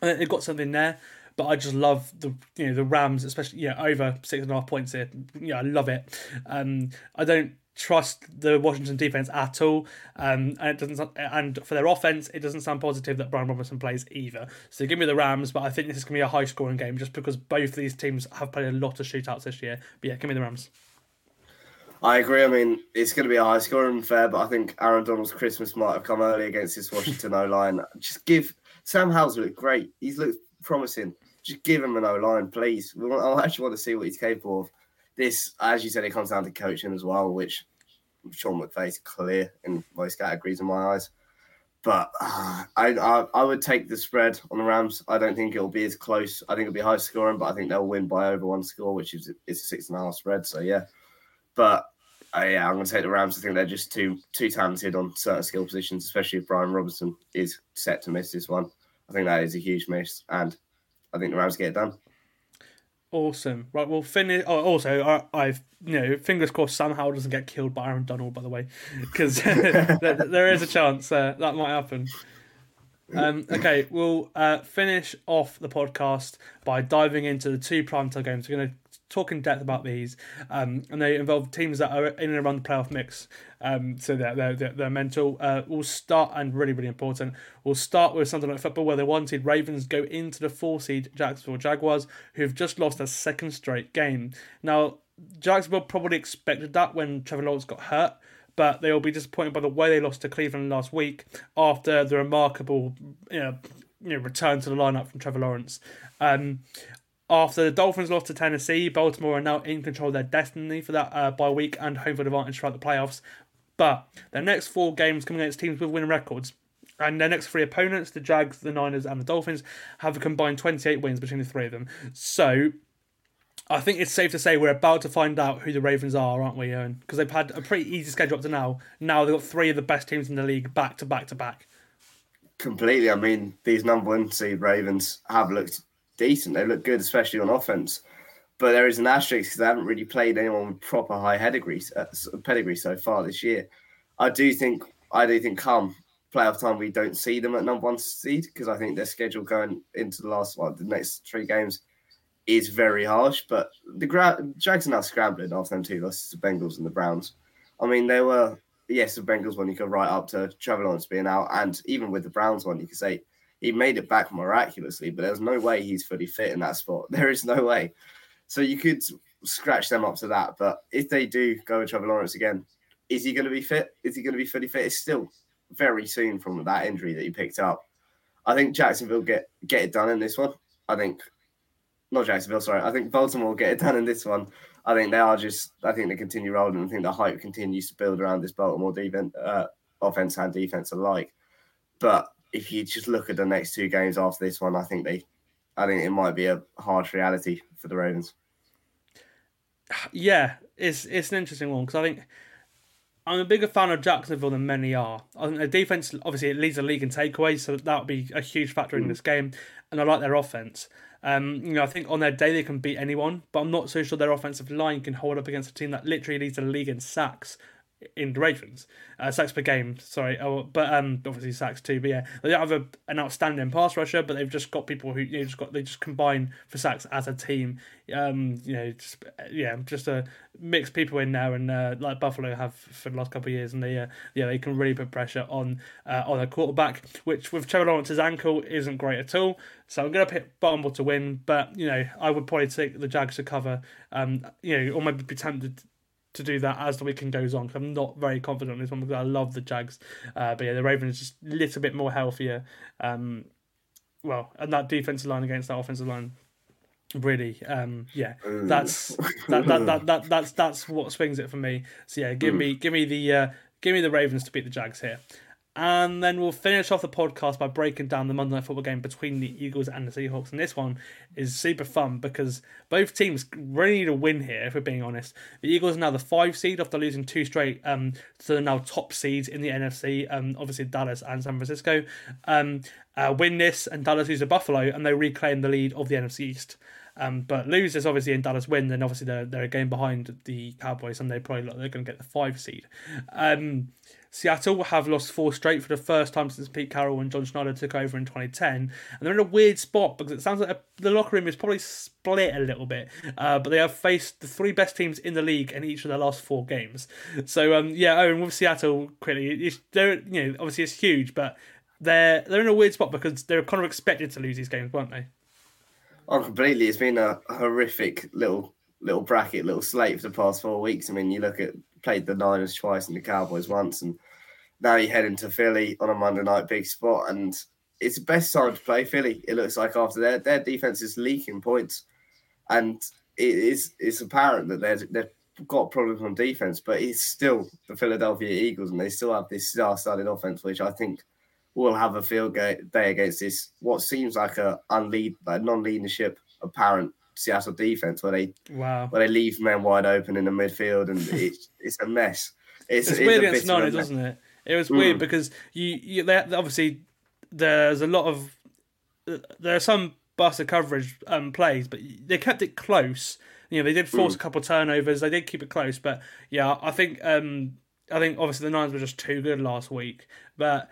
[SPEAKER 1] They've got something there, but I just love the you know the Rams, especially yeah over six and a half points here. Yeah, I love it. Um, I don't trust the Washington defense at all, um, and it doesn't. And for their offense, it doesn't sound positive that Brian Robinson plays either. So give me the Rams, but I think this is to be a high scoring game just because both of these teams have played a lot of shootouts this year. But yeah, give me the Rams.
[SPEAKER 2] I agree. I mean, it's going to be a high scoring affair, but I think Aaron Donald's Christmas might have come early against this Washington O line. Just give Sam Howell's looked great. He's looked promising. Just give him an O line, please. I actually want to see what he's capable of. This, as you said, it comes down to coaching as well, which Sean McVay's clear in most categories in my eyes. But uh, I, I, I would take the spread on the Rams. I don't think it'll be as close. I think it'll be high scoring, but I think they'll win by over one score, which is it's a six and a half spread. So yeah, but uh, yeah, I'm going to take the Rams. I think they're just too too talented on certain skill positions, especially if Brian Robinson is set to miss this one. I think that is a huge miss, and I think the Rams get it done.
[SPEAKER 1] Awesome. Right, we'll finish. Oh, also, I, have you know, fingers crossed Howell doesn't get killed by Aaron Donald. By the way, because there, there is a chance uh, that might happen. Um, okay, we'll uh, finish off the podcast by diving into the two primetime games. We're going to talk in depth about these, um, and they involve teams that are in and around the playoff mix. Um, so they're, they're, they're mental. Uh, we'll start, and really, really important, we'll start with something like football where the one seed Ravens go into the four seed Jacksonville Jaguars, who've just lost their second straight game. Now, Jacksonville probably expected that when Trevor Lawrence got hurt, but they will be disappointed by the way they lost to Cleveland last week after the remarkable you know, you know return to the lineup from Trevor Lawrence. Um, after the Dolphins lost to Tennessee, Baltimore are now in control of their destiny for that uh, bye week and home field advantage throughout the playoffs. But their next four games coming against teams with winning records. And their next three opponents, the Jags, the Niners, and the Dolphins, have a combined 28 wins between the three of them. So I think it's safe to say we're about to find out who the Ravens are, aren't we, Owen? Because they've had a pretty easy schedule up to now. Now they've got three of the best teams in the league back to back to back.
[SPEAKER 2] Completely. I mean, these number one seed Ravens have looked decent. They look good, especially on offense. But there is an asterisk because they haven't really played anyone with proper high pedigree, uh, pedigree so far this year. I do think I do think come playoff time we don't see them at number one seed because I think their schedule going into the last well, the next three games is very harsh. But the Gra- Jags are now scrambling after them two losses to Bengals and the Browns. I mean, they were yes, the Bengals one you could write up to Trevor Lawrence being out, and even with the Browns one, you could say he made it back miraculously, but there's no way he's fully fit in that spot. There is no way. So you could scratch them up to that. But if they do go with Trevor Lawrence again, is he going to be fit? Is he going to be fully fit? It's still very soon from that injury that he picked up. I think Jacksonville get get it done in this one. I think not Jacksonville, sorry. I think Baltimore get it done in this one. I think they are just. I think they continue rolling. I think the hype continues to build around this Baltimore defense, uh, offense and defense alike. But if you just look at the next two games after this one, I think they, I think it might be a harsh reality for the Ravens.
[SPEAKER 1] Yeah, it's it's an interesting one because I think I'm a bigger fan of Jacksonville than many are. I think their defense obviously it leads the league in takeaways, so that would be a huge factor mm. in this game. And I like their offense. Um, you know, I think on their day they can beat anyone, but I'm not so sure their offensive line can hold up against a team that literally leads the league in sacks in the Ravens. Uh, sacks per game, sorry. Oh, but um, obviously sacks too. But yeah, they have a, an outstanding pass rusher, but they've just got people who you know, just got they just combine for sacks as a team. Um, you know, just yeah, just a mix people in there, and uh, like Buffalo have for the last couple of years, and they uh, yeah they can really put pressure on uh, on a quarterback, which with Trevor Lawrence's ankle isn't great at all. So I'm gonna pick Baltimore to win, but you know I would probably take the Jags to cover. Um, you know, or maybe be tempted to do that as the weekend goes on. I'm not very confident in this one because I love the Jags, uh, but yeah, the Ravens just a little bit more healthier. Um, well, and that defensive line against that offensive line, really, um, yeah, that's that, that, that, that that's that's what swings it for me. So yeah, give me give me the uh, give me the Ravens to beat the Jags here. And then we'll finish off the podcast by breaking down the Monday Night Football game between the Eagles and the Seahawks. And this one is super fun because both teams really need a win here, if we're being honest. The Eagles are now the five seed after losing two straight um, to the now top seeds in the NFC, um, obviously Dallas and San Francisco. Um, uh, win this, and Dallas lose to Buffalo, and they reclaim the lead of the NFC East. Um, but losers obviously in Dallas win, then obviously they're, they're a game behind the Cowboys, and they probably look they're going to get the five seed. Um, Seattle have lost four straight for the first time since Pete Carroll and John Schneider took over in 2010. And they're in a weird spot because it sounds like the locker room is probably split a little bit. Uh, but they have faced the three best teams in the league in each of their last four games. So, um, yeah, Owen, with Seattle, quickly, they're, you know, obviously it's huge, but they're, they're in a weird spot because they're kind of expected to lose these games, weren't they?
[SPEAKER 2] Oh, completely. It's been a horrific little little bracket, little slate for the past four weeks. I mean, you look at played the Niners twice and the Cowboys once, and now you head into Philly on a Monday night big spot, and it's the best time to play Philly. It looks like after their their defense is leaking points, and it is it's apparent that they're they've got problems on defense, but it's still the Philadelphia Eagles, and they still have this star-studded offense, which I think will have a field day against this what seems like a unlead, like non-leadership apparent Seattle defense where they
[SPEAKER 1] wow
[SPEAKER 2] where they leave men wide open in the midfield and it's it's a mess.
[SPEAKER 1] It's, it's, it's weird against Niners, doesn't it? It was weird mm. because you, you they, obviously there's a lot of there are some buster coverage um, plays, but they kept it close. You know, they did force mm. a couple of turnovers. They did keep it close, but yeah, I think um, I think obviously the Nines were just too good last week. But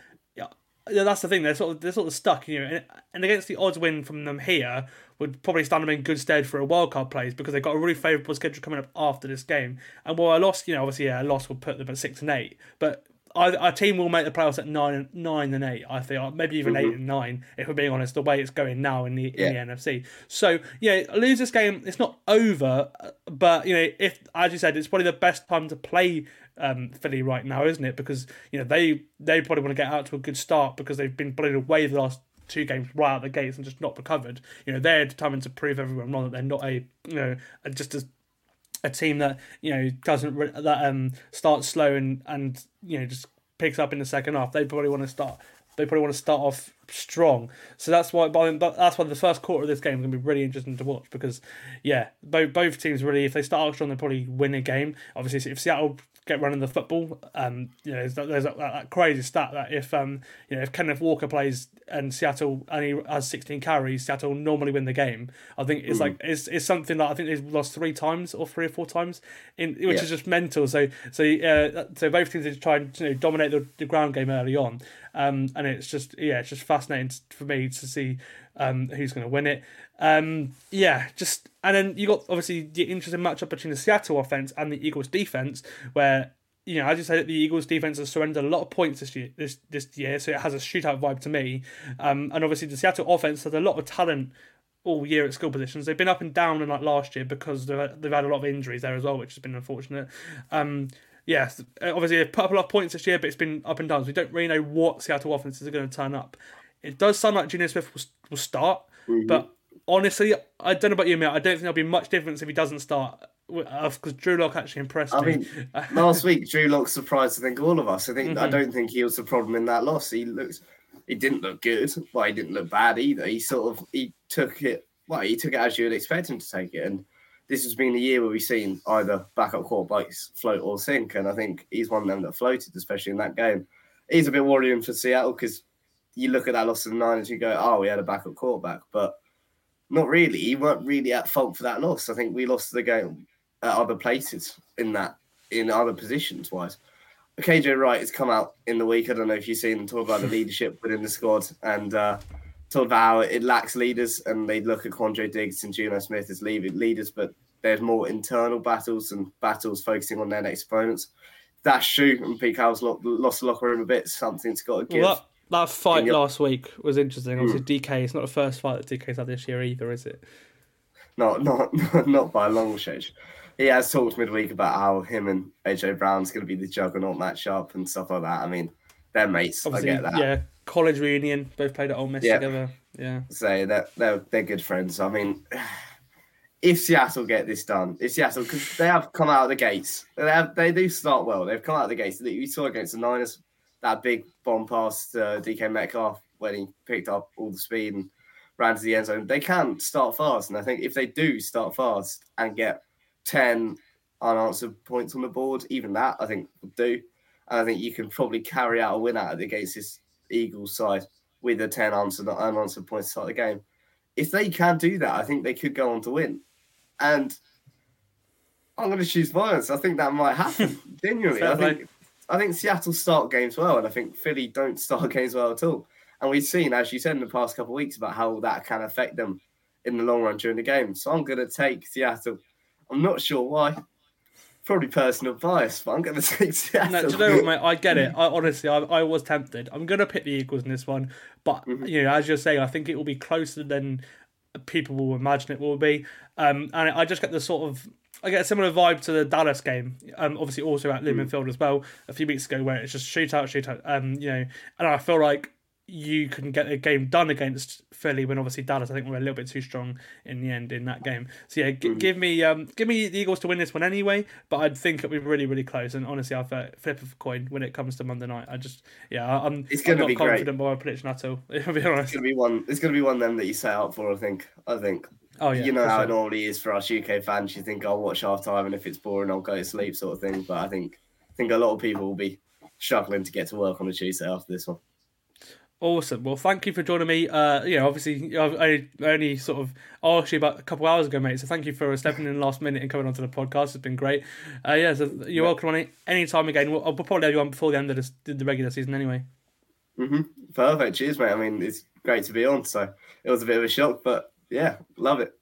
[SPEAKER 1] yeah, that's the thing. They're sort of they're sort of stuck. You know, and, and against the odds win from them here, would probably stand them in good stead for a wildcard place because they've got a really favourable schedule coming up after this game. And while a loss, you know, obviously yeah, a loss would put them at six and eight, but our team will make the playoffs at nine, nine and eight. I think, maybe even eight and nine. If we're being honest, the way it's going now in the in the NFC. So yeah, lose this game. It's not over, but you know, if as you said, it's probably the best time to play um, Philly right now, isn't it? Because you know they they probably want to get out to a good start because they've been blown away the last two games right out the gates and just not recovered. You know they're determined to prove everyone wrong that they're not a you know just as a team that you know doesn't re- that um starts slow and and you know just picks up in the second half. They probably want to start. They probably want to start off strong. So that's why. But that's why the first quarter of this game is going to be really interesting to watch because, yeah, both both teams really. If they start out strong, they probably win a game. Obviously, if Seattle get running the football, um, you know, there's, that, there's that, that crazy stat that if um, you know, if Kenneth Walker plays and Seattle only has 16 carries, Seattle normally win the game. I think it's like it's, it's something that I think they've lost three times or three or four times, in which
[SPEAKER 2] Yeah.
[SPEAKER 1] is just mental. So so uh, so both teams are trying to you know, dominate the, the ground game early on, um, and it's just yeah, it's just fascinating for me to see um, who's going to win it. Um, yeah, just and then you got obviously the interesting matchup between the Seattle offense and the Eagles defense, where you know as you said, the Eagles defense has surrendered a lot of points this year. This this year, so it has a shootout vibe to me. Um, and obviously the Seattle offense has a lot of talent all year at skill positions. They've been up and down in like last year because they've they've had a lot of injuries there as well, which has been unfortunate. Um, yes, obviously they've put up a lot of points this year, but it's been up and down. So we don't really know what Seattle offenses are going to turn up. It does sound like Geno Smith will, will start, but honestly, I don't know about you, mate. I don't think there'll be much difference if he doesn't start. Because Drew Lock actually impressed
[SPEAKER 2] I
[SPEAKER 1] me.
[SPEAKER 2] mean, last week Drew Lock surprised I think all of us. I think
[SPEAKER 1] Mm-hmm.
[SPEAKER 2] I don't think he was the problem in that loss. He looks, he didn't look good, but he didn't look bad either. He sort of he took it well. He took it as you would expect him to take it, and this has been a year where we've seen either backup quarterbacks float or sink, and I think he's one of them that floated, especially in that game. He's a bit worrying for Seattle because you look at that loss of the Niners, you go, oh, we had a backup quarterback, but not really. He weren't really at fault for that loss. I think we lost the game at other places in that in other positions wise. KJ Wright has come out in the week. I don't know if you've seen him talk about the leadership within the squad and uh, talk about how it lacks leaders. And they look at Quandre Diggs and Geno Smith as lead- leaders, but there's more internal battles and battles focusing on their next opponents. That's true. And Pete Carroll's lo- lost the locker room a bit. Something's got to give.
[SPEAKER 1] Well, that, that fight
[SPEAKER 2] your-
[SPEAKER 1] last week was interesting. Hmm. Obviously, DK, it's not the first fight that DK's had this year either, is it?
[SPEAKER 2] No, not, not by a long stretch. He has talked midweek about how him and AJ Brown's going to be the juggernaut matchup and stuff like that. I mean, they're mates.
[SPEAKER 1] Obviously,
[SPEAKER 2] I get that.
[SPEAKER 1] yeah, college reunion, both played at Ole Miss
[SPEAKER 2] Yeah.
[SPEAKER 1] together. Yeah.
[SPEAKER 2] Say that they're, they're good friends. I mean, if Seattle get this done, if Seattle because they have come out of the gates, they have, they do start well. They've come out of the gates. We saw against the Niners that big bomb pass to uh, DK Metcalf when he picked up all the speed and ran to the end zone. They can start fast, and I think if they do start fast and get ten unanswered points on the board, even that I think will do. And I think you can probably carry out a win out against this Eagles side with the 10 unanswered unanswered points to start the game. If they can do that, I think they could go on to win. And I'm going to choose violence. I think that might happen. Genuinely, I think I think Seattle start games well, and I think Philly don't start games well at all. And we've seen, as you said in the past couple of weeks, about how that can affect them in the long run during the game. So I'm going to take Seattle. I'm not sure why. Probably personal bias, but I'm going to take Seattle.
[SPEAKER 1] No, do you know what, mate? I get it. I honestly, I, I was tempted. I'm gonna pick the Eagles in this one, but
[SPEAKER 2] Mm-hmm.
[SPEAKER 1] you know, as you're saying, I think it will be closer than people will imagine it will be. Um, and I just get the sort of, I get a similar vibe to the Dallas game. Um, obviously also at
[SPEAKER 2] Mm.
[SPEAKER 1] Field as well a few weeks ago, where it's just shootout, shootout. Um, you know, and I feel like you can get a game done against Philly when obviously Dallas I think were a little bit too strong in the end in that game. So yeah, g-
[SPEAKER 2] Mm-hmm.
[SPEAKER 1] give me um give me the Eagles to win this one anyway, but I'd think it'll be really really close. And honestly, I flip of a coin when it comes to Monday night. I just yeah, I- I'm
[SPEAKER 2] It's
[SPEAKER 1] I'm not
[SPEAKER 2] be great.
[SPEAKER 1] confident by my prediction at all. I'm being honest.
[SPEAKER 2] It's gonna be one. It's gonna be one of them that you set out for. I think. I think.
[SPEAKER 1] Oh yeah,
[SPEAKER 2] you know how
[SPEAKER 1] sure.
[SPEAKER 2] it normally is for us UK fans. You think I'll watch half time, and if it's boring, I'll go to sleep, sort of thing. But I think, I think a lot of people will be struggling to get to work on a Tuesday after this one.
[SPEAKER 1] Awesome. Well, thank you for joining me. Uh, you know, obviously, I've only, sort of asked you about a couple hours ago, mate. So thank you for stepping in last minute and coming onto the podcast. It's been great. Uh, yeah, so you're welcome on it any time again. We'll, I'll probably have you on before the end of this, the regular season anyway.
[SPEAKER 2] Perfect. Cheers, mate. I mean, it's great to be on. So it was a bit of a shock, but yeah, love it.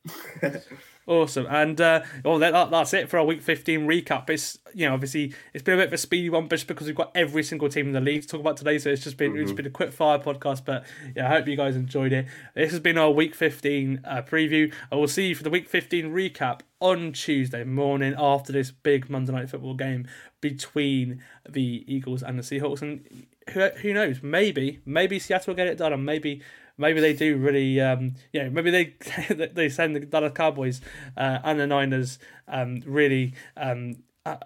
[SPEAKER 1] Awesome, and uh, well, that, that's it for our week fifteen recap. It's you know obviously it's been a bit of a speedy one, just because we've got every single team in the league to talk about today. So it's just been mm-hmm. it's been a quick fire podcast, but yeah, I hope you guys enjoyed it. This has been our week fifteen uh, preview. I will see you for the week fifteen recap on Tuesday morning after this big Monday night football game between the Eagles and the Seahawks, and who who knows, maybe maybe Seattle will get it done, and maybe maybe they do really, um, you know, maybe they they send the Dallas Cowboys uh, and the Niners um, really, um, uh,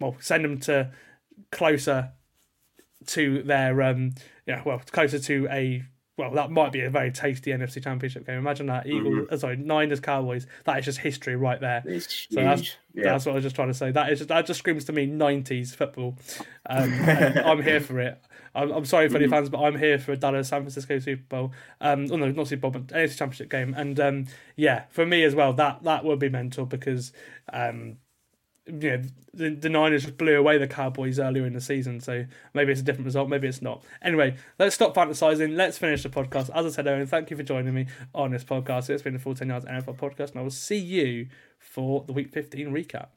[SPEAKER 1] well, send them to closer to their, um, yeah, well, closer to a well, that might be a very tasty NFC Championship game. Imagine that Eagles, mm-hmm. Uh, sorry, Niners Cowboys. That is just history right there.
[SPEAKER 2] It's
[SPEAKER 1] so that's yeah. that's what I was just trying to say. That is just, that just screams to me '90s football. Um, I'm here for it. I'm, I'm sorry for any mm-hmm. fans, but I'm here for a Dallas San Francisco Super Bowl. Um, oh no, not Super Bowl, but NFC Championship game. And um, yeah, for me as well, that that would be mental because um, you know the, the Niners blew away the Cowboys earlier in the season. So maybe it's a different result, maybe it's not. Anyway, let's stop fantasizing. Let's finish the podcast. As I said, Owen, thank you for joining me on this podcast. It's been the Full 10 Yards NFL podcast, and I will see you for the Week 15 recap.